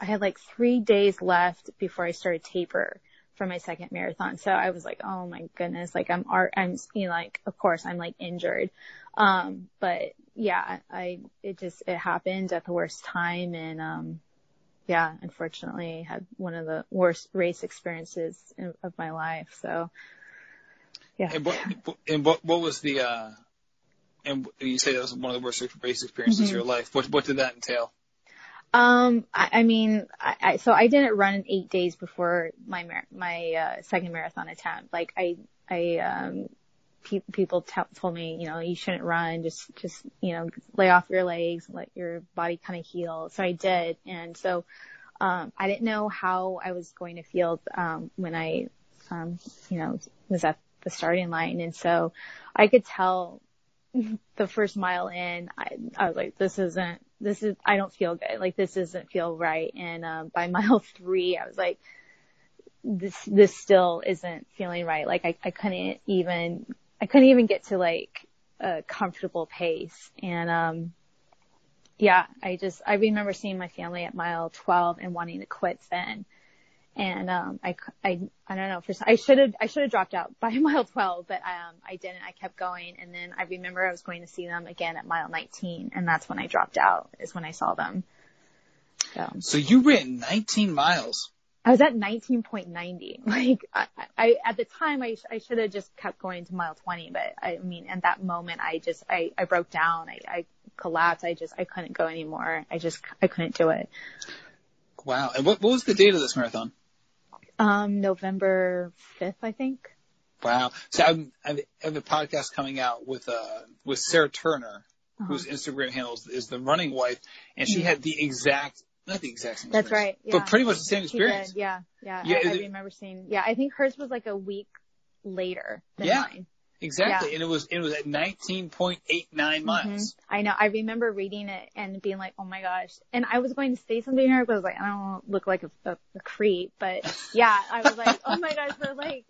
I had like three days left before I started taper for my second marathon. So I was like, oh my goodness, like I'm art, I'm, you know, like, of course I'm like injured. Um, but yeah, I, it just, it happened at the worst time and, um, yeah, unfortunately had one of the worst race experiences in, of my life. So yeah. And what, and what, what was the, uh, and you say that was one of the worst race experiences of Mhm. your life. What, what did that entail? Um, I, I mean, I, I, so I didn't run eight days before my, mar- my, uh, second marathon attempt. Like I, I, um, pe- people t- told me, you know, you shouldn't run, just, just, you know, lay off your legs, let your body kind of heal. So I did. And so, um, I didn't know how I was going to feel, um, when I, um, you know, was at the starting line. And so I could tell the first mile in, I, I was like, this isn't, this is, I don't feel good. Like this doesn't feel right. And, um, by mile three, I was like, this, this still isn't feeling right. Like I, I couldn't even, I couldn't even get to like a comfortable pace. And, um, yeah, I just, I remember seeing my family at mile 12 and wanting to quit then. And, um, I, I, I don't know, for, I should have, I should have dropped out by mile 12, but, um, I didn't. I kept going. And then I remember I was going to see them again at mile 19 and that's when I dropped out is when I saw them. So So you ran 19 miles. I was at 19.90. Like I, I at the time I, sh- I should have just kept going to mile 20, but I mean, at that moment I just, I, I broke down. I, I collapsed. I just, I couldn't go anymore. I just, I couldn't do it. Wow. And what, what was the date of this marathon? Um, November 5th, I think. Wow. So I'm, I have a podcast coming out with, uh, with Sarah Turner, Uh-huh. whose Instagram handle is, the running wife, and she Mhm. had the exact, not the exact same That's right, yeah. but pretty much the same experience. Yeah. Yeah. Yeah, I, I remember seeing, yeah, I think hers was like a week later than Yeah. mine. Exactly. Yeah. And it was, it was at 19.89 miles. Mhm. I know. I remember reading it and being like, "Oh my gosh!" And I was going to say something here, but I was like, "I don't look like a, a, a creep." But yeah, I was like, "Oh my gosh, we're like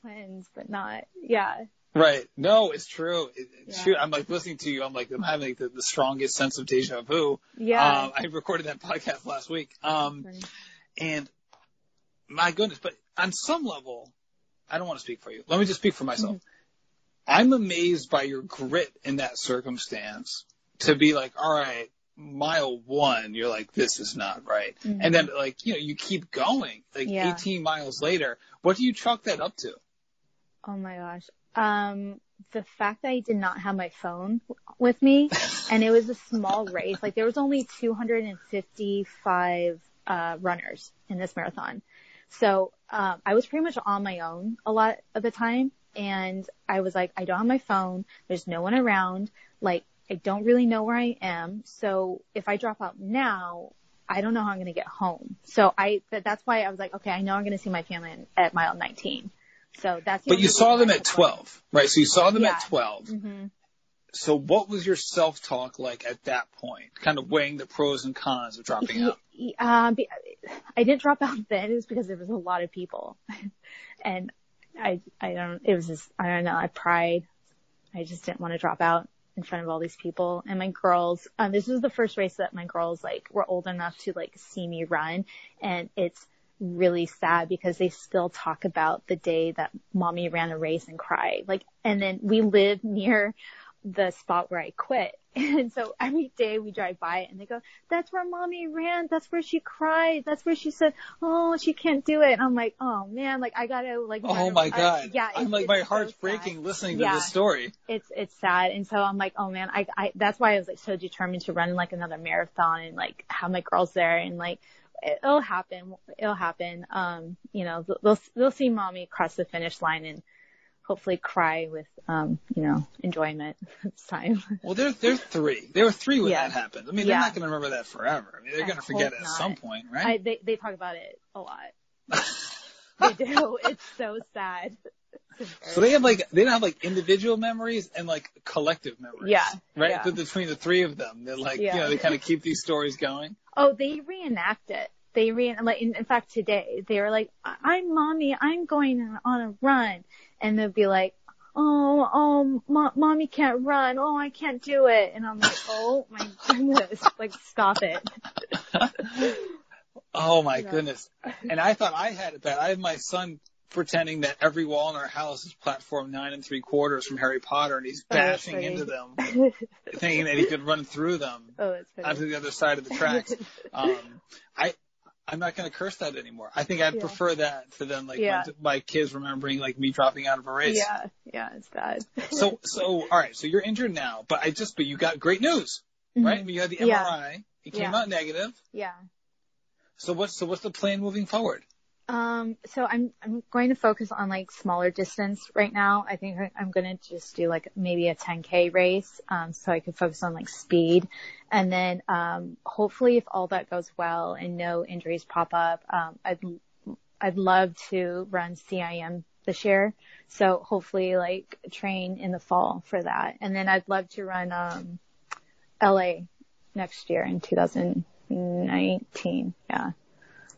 twins, but not." Yeah, Right. No, it's true. It, it's Yeah. true. I'm like listening to you. I'm like, I'm having like, the, the strongest sense of deja vu. yeah. Um, I recorded that podcast last week. Um, and my goodness, but on some level, I don't want to speak for you. Let me just speak for myself. Mm-hmm. I'm amazed by your grit in that circumstance to be like, all right, mile one, you're like, this is not right. Mhm. And then like, you know, you keep going like Yeah. 18 miles later. What do you chalk that up to? Oh my gosh. Um, the fact that I did not have my phone with me and it was a small race, like there was only 255, uh, runners in this marathon. So, um, I was pretty much on my own a lot of the time and I was like, I don't have my phone. There's no one around. Like, I don't really know where I am. So if I drop out now, I don't know how I'm going to get home. So I, that, that's why I was like, okay, I know I'm going to see my family at mile 19. So that's But you saw them at took one. 12, right? So you saw them Yeah. at 12. hmm So what was your self-talk like at that point? Kind of weighing the pros and cons of dropping out. Um, I didn't drop out then. It was because there was a lot of people, and I, I don't, it was just, I don't know, I pride. I just didn't want to drop out in front of all these people. And my girls, um, this was the first race that my girls like were old enough to like see me run. And it's really sad because they still talk about the day that mommy ran a race and cried. Like, and then we live near the spot where I quit. And so every day we drive by it and they go, that's where mommy ran. That's where she cried. That's where she said, oh, she can't do it. And I'm like, oh man, like I gotta like, oh my God. I, yeah. I'm like, my heart's so breaking listening yeah, to this story. It's, it's sad. And so I'm like, oh man, I, I, that's why I was like so determined to run like another marathon and like have my girls there and like, it'll happen. It'll happen. Um, you know, they'll, they'll see mommy cross the finish line and, hopefully cry with, um, you know, enjoyment this time. Well, there's there's three. There were three when yeah. that happened. I mean, they're not going to remember that forever. I mean, they're going to forget it at some point, right? I, they they talk about it a lot. they do. It's so sad. So they have like they don't have like individual memories and like collective memories. Yeah. Right? Yeah. Between the three of them. They're like yeah. you know, they kind of keep these stories going. Oh, they reenact it. They re like in, in fact today they were like, I'm mommy, I'm going on a run and they'll be like, oh, oh, mo- mommy can't run. Oh, I can't do it. And I'm like, oh my goodness, like stop it. oh my yeah. goodness. And I thought I had it bad. I have my son pretending that every wall in our house is platform nine and three quarters from Harry Potter and he's oh, bashing into them, thinking that he could run through them oh, onto the other side of the tracks. Um, I, I'm not going to curse that anymore. I think I'd yeah. prefer that to than like yeah. my, my, kids remembering like me dropping out of a race. Yeah, yeah, it's bad. so, so all right, so you're injured now, but I just, but you got great news, mm-hmm. right? I mean, you had the MRI, yeah. it came out negative. Yeah. So what's so what's the plan moving forward? Um, so I'm I'm going to focus on like smaller distance right now. I think I'm going to just do like maybe a 10k race, um, so I can focus on like speed, and then um, hopefully if all that goes well and no injuries pop up, um, I'd I'd love to run CIM this year. So hopefully like train in the fall for that, and then I'd love to run um, LA next year in 2019. Yeah.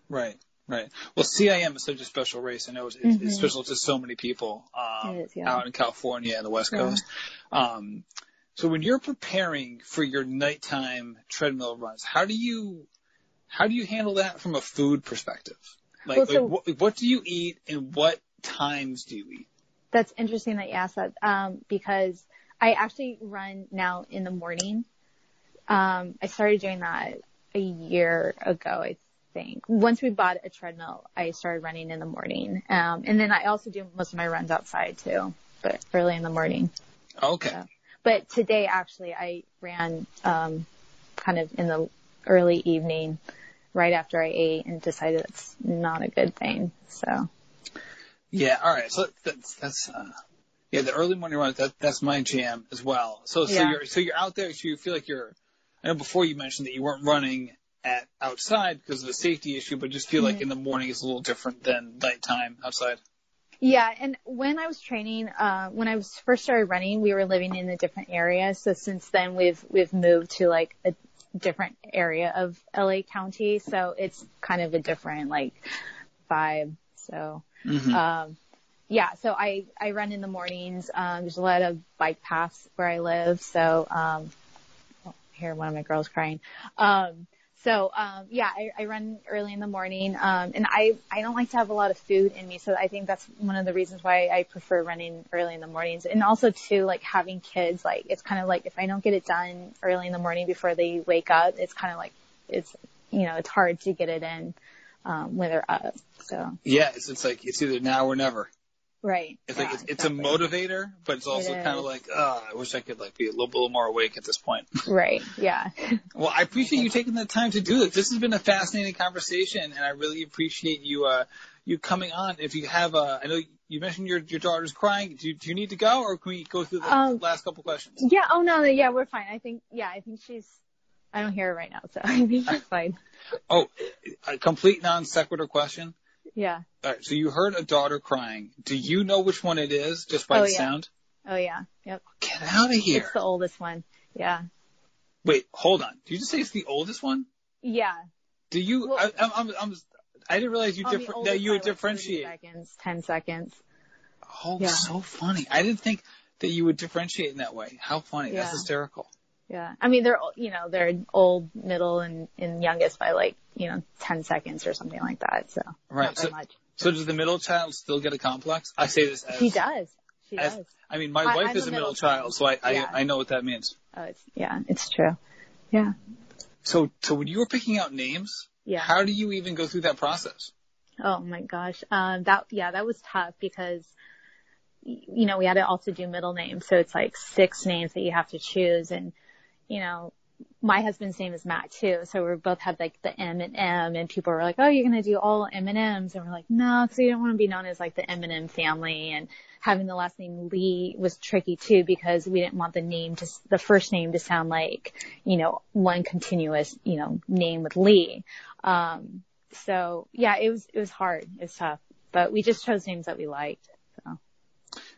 Right. Right. Well, CIM is such a special race. I know it's, mm-hmm. it's special to so many people um, is, yeah. out in California and the West yeah. Coast. Um, so when you're preparing for your nighttime treadmill runs, how do you how do you handle that from a food perspective? Like, well, so, like what, what, do you eat and what times do you eat? That's interesting that you asked that um, because I actually run now in the morning. Um, I started doing that a year ago, I think. Once we bought a treadmill, I started running in the morning. Um, and then I also do most of my runs outside too, but early in the morning. Okay. So, but today actually I ran, um, kind of in the early evening right after I ate and decided it's not a good thing. So. Yeah. All right. So that's, that's, uh, yeah, the early morning run, that, that's my jam as well. So, so yeah. you're, so you're out there, so you feel like you're, I know before you mentioned that you weren't running at outside because of the safety issue, but just feel mm-hmm. like in the morning it's a little different than nighttime outside. Yeah, and when I was training, uh, when I was first started running, we were living in a different area. So since then, we've we've moved to like a different area of LA County. So it's kind of a different like vibe. So, mm-hmm. um, yeah. So I I run in the mornings. Um, there's a lot of bike paths where I live. So, um, oh, hear one of my girls crying. Um, so um, yeah, I, I run early in the morning, um, and I I don't like to have a lot of food in me, so I think that's one of the reasons why I prefer running early in the mornings. And also too, like having kids, like it's kind of like if I don't get it done early in the morning before they wake up, it's kind of like it's you know it's hard to get it in um, when they're up. So yeah, it's it's like it's either now or never. Right. It's yeah, like it's, exactly. it's, a motivator, but it's also it kind of like, oh, I wish I could like be a little, little more awake at this point. Right. Yeah. well, I appreciate you taking the time to do this. This has been a fascinating conversation, and I really appreciate you uh you coming on. If you have, uh, I know you mentioned your your daughter's crying. Do you, do you need to go, or can we go through the um, last couple questions? Yeah. Oh no. Yeah, we're fine. I think. Yeah, I think she's. I don't hear her right now, so I think she's fine. oh, a complete non sequitur question. Yeah. All right. So you heard a daughter crying. Do you know which one it is just by oh, the yeah. sound? Oh yeah. Yep. Get out of here. It's the oldest one. Yeah. Wait, hold on. Did you just say it's the oldest one? Yeah. Do you? Well, I, I'm, I'm, I'm, I didn't realize you differ, that you would differentiate. Seconds, ten seconds. Oh, Yeah. so funny. I didn't think that you would differentiate in that way. How funny. That's hysterical. Yeah. I mean, they're, you know, they're old, middle, and, and youngest by like, you know, 10 seconds or something like that. So Right. not So, much. so does the middle child still get a complex? I say this as She does. She as- does. I mean, my I- wife I'm is a middle middle child, so I, I Yeah. I know what that means. Oh, it's, yeah, it's true. Yeah. So so when you were picking out names, Yeah. how do you even go through that process? Oh my gosh. Um, that, yeah, that was tough because, you know, we had to also do middle names. So it's like six names that you have to choose. And, you know, my husband's name is Matt too. So we both had like the M and M and people were like, oh, you're going to do all M and M's. And we're like, no, cause we don't want to be known as like the M and M family. And having the last name Lee was tricky too because we didn't want the name to, the first name to sound like, you know, one continuous, you know, name with Lee. Um, so yeah, it was it was hard. It was tough, but we just chose names that we liked. So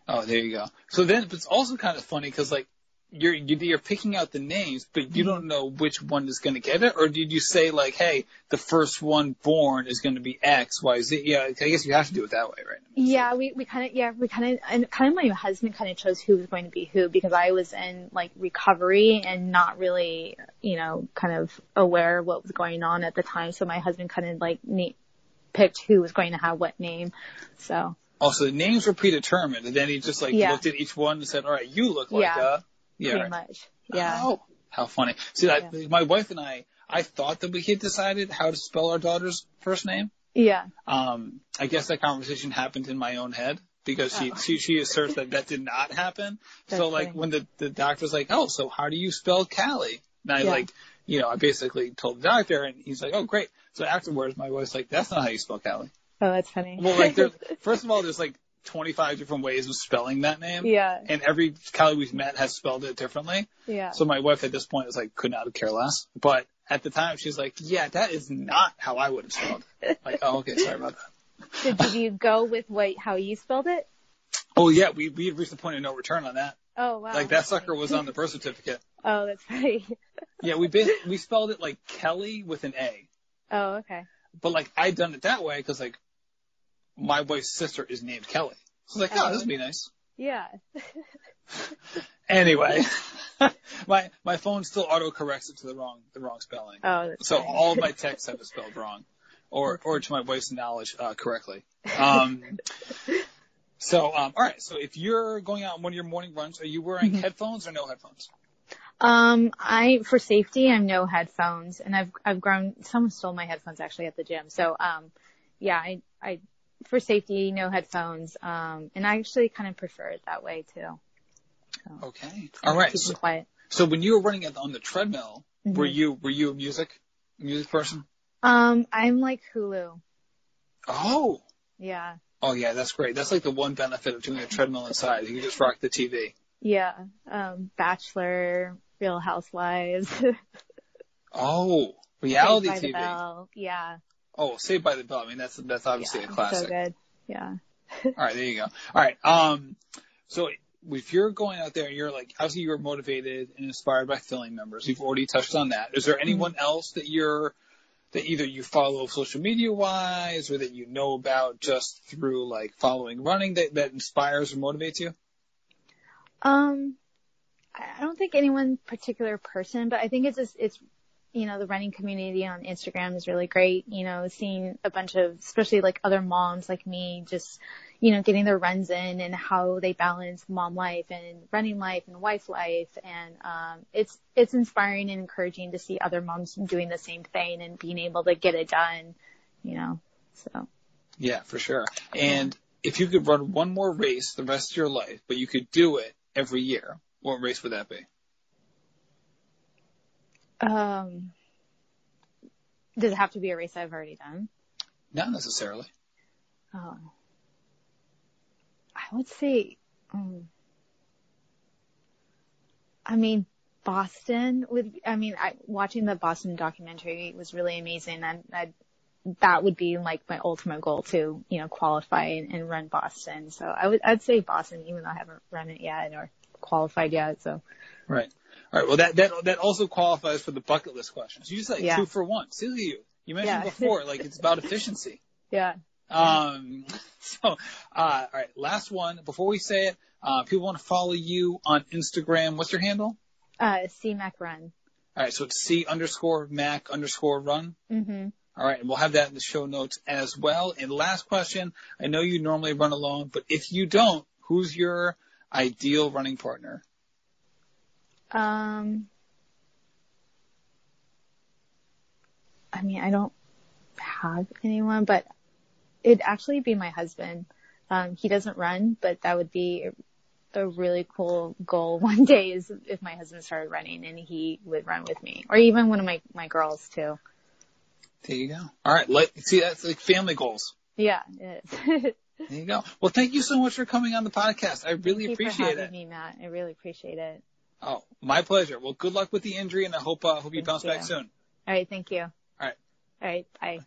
Oh, there you go. So then it's also kind of funny because like you're you're picking out the names, but you don't know which one is going to get it, or did you say like, hey, the first one born is going to be X, Y, Z? Yeah, I guess you have to do it that way, right? yeah, we we kind of yeah we kind of and kind of my husband kind of chose who was going to be who because I was in like recovery and not really you know kind of aware of what was going on at the time. So my husband kind of like na- picked who was going to have what name. So oh, Also, the names were predetermined, and then he just like Yeah. looked at each one and said, all right, you look like Yeah. Yeah, pretty right. much yeah Oh, how funny. See, I, my wife and I, I thought that we had decided how to spell our daughter's first name. yeah Um, I guess that conversation happened in my own head because she, she, she asserts that that did not happen. so like funny. when the, the doctor's like, oh, so how do you spell Callie? And I Yeah. like, you know, I basically told the doctor and he's like, oh, great. So afterwards, my wife's like, that's not how you spell Callie. oh that's funny Well, like, there, first of all, there's like 25 different ways of spelling that name. yeah And every Callie we've met has spelled it differently. yeah So my wife at this point is like, could not care less. But at the time, she's like, yeah, that is not how I would have spelled it. Like, oh, okay, sorry about that. so did you go with what how you spelled it? Oh yeah, we we reached the point of no return on that. Oh wow Like that sucker was on the birth certificate. Oh that's funny. Yeah, we bas- we spelled it like Kelly with an A, Oh okay. but like I'd done it that way because like my wife's sister is named Kelly. So I was like, oh, this would be nice. Yeah. Anyway, my my phone still auto corrects it to the wrong the wrong spelling. Oh, So funny. all of my texts have it spelled wrong, or or to my wife's knowledge uh, correctly. Um, so um, all right. So if you're going out on one of your morning runs, are you wearing Mhm. headphones or no headphones? Um, I for safety, I'm no headphones, and I've I've grown. Someone stole my headphones actually at the gym. So um, yeah, I I for safety, no headphones. Um, and I actually kind of prefer it that way too. Okay. All right. So, quiet. so when you were running on the treadmill, were Mhm. you were you a music music person? Um, I'm like Hulu. Oh. Yeah. Oh yeah, that's great. That's like the one benefit of doing a treadmill inside. You can just rock the TV. Yeah. Um, Bachelor, Real Housewives, Oh, reality Saved by the TV. Yeah. Oh, Saved by the Bell. I mean, that's that's obviously yeah. a classic. So good. Yeah. All right, there you go. All right. Um, so if you're going out there and you're like, obviously you're motivated and inspired by filling members. You've already touched on that. Is there anyone else that you're that either you follow social media wise or that you know about just through like following running that that inspires or motivates you? Um, I I don't think any one particular person, but I think it's just, it's, you know, the running community on Instagram is really great. You know, seeing a bunch of, especially like other moms like me, just, you know, getting their runs in and how they balance mom life and running life and wife life. And, um, it's, it's inspiring and encouraging to see other moms doing the same thing and being able to get it done, you know, so. Yeah, for sure. And if you could run one more race the rest of your life, but you could do it every year, what race would that be? Um, does it have to be a race I've already done? Not necessarily. Oh. I would say, um, I mean, Boston would, I mean, I, watching the Boston documentary was really amazing and I, that would be like my ultimate goal to, you know, qualify and, and run Boston. So I would, I'd say Boston, even though I haven't run it yet or qualified yet. So Right. All right. Well, that that that also qualifies for the bucket list questions. You just like Yeah. two for one. Silly you. You mentioned Yeah. before, like it's about efficiency. yeah. Um, so, uh, all right, last one. Before we say it, uh, people want to follow you on Instagram. What's your handle? Uh, C Mac Run. All right, so it's C underscore Mac underscore Run. Mm-hmm. All right, and we'll have that in the show notes as well. And last question, I know you normally run alone, but if you don't, who's your ideal running partner? Um, I mean, I don't have anyone, but it'd actually be my husband. Um, he doesn't run, but that would be a really cool goal one day is if my husband started running and he would run with me or even one of my, my girls too. There you go. All right. Let, see, that's like family goals. Yeah, it is. there you go. Well, thank you so much for coming on the podcast. I really thank appreciate you for having it. me, Matt. I really appreciate it. Oh, my pleasure. Well, good luck with the injury, and I hope uh, hope you Thank bounce back soon. All right. Thank you. All right. All right. Bye.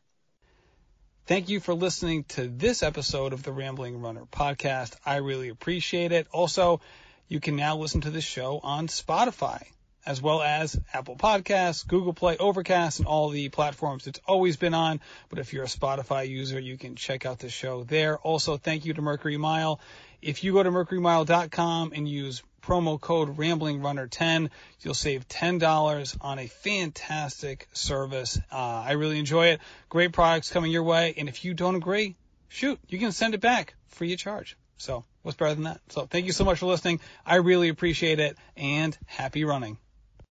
Thank you for listening to this episode of the Rambling Runner podcast. I really appreciate it. Also, you can now listen to this show on Spotify, as well as Apple Podcasts, Google Play, Overcast, and all the platforms it's always been on. But if you're a Spotify user, you can check out the show there. Also, thank you to Mercury Mile. If you go to mercurymile.com and use promo code RamblingRunner10, you'll save $10 on a fantastic service. Uh, I really enjoy it. Great products coming your way. And if you don't agree, shoot, you can send it back free of charge. So what's better than that? So thank you so much for listening. I really appreciate it and happy running.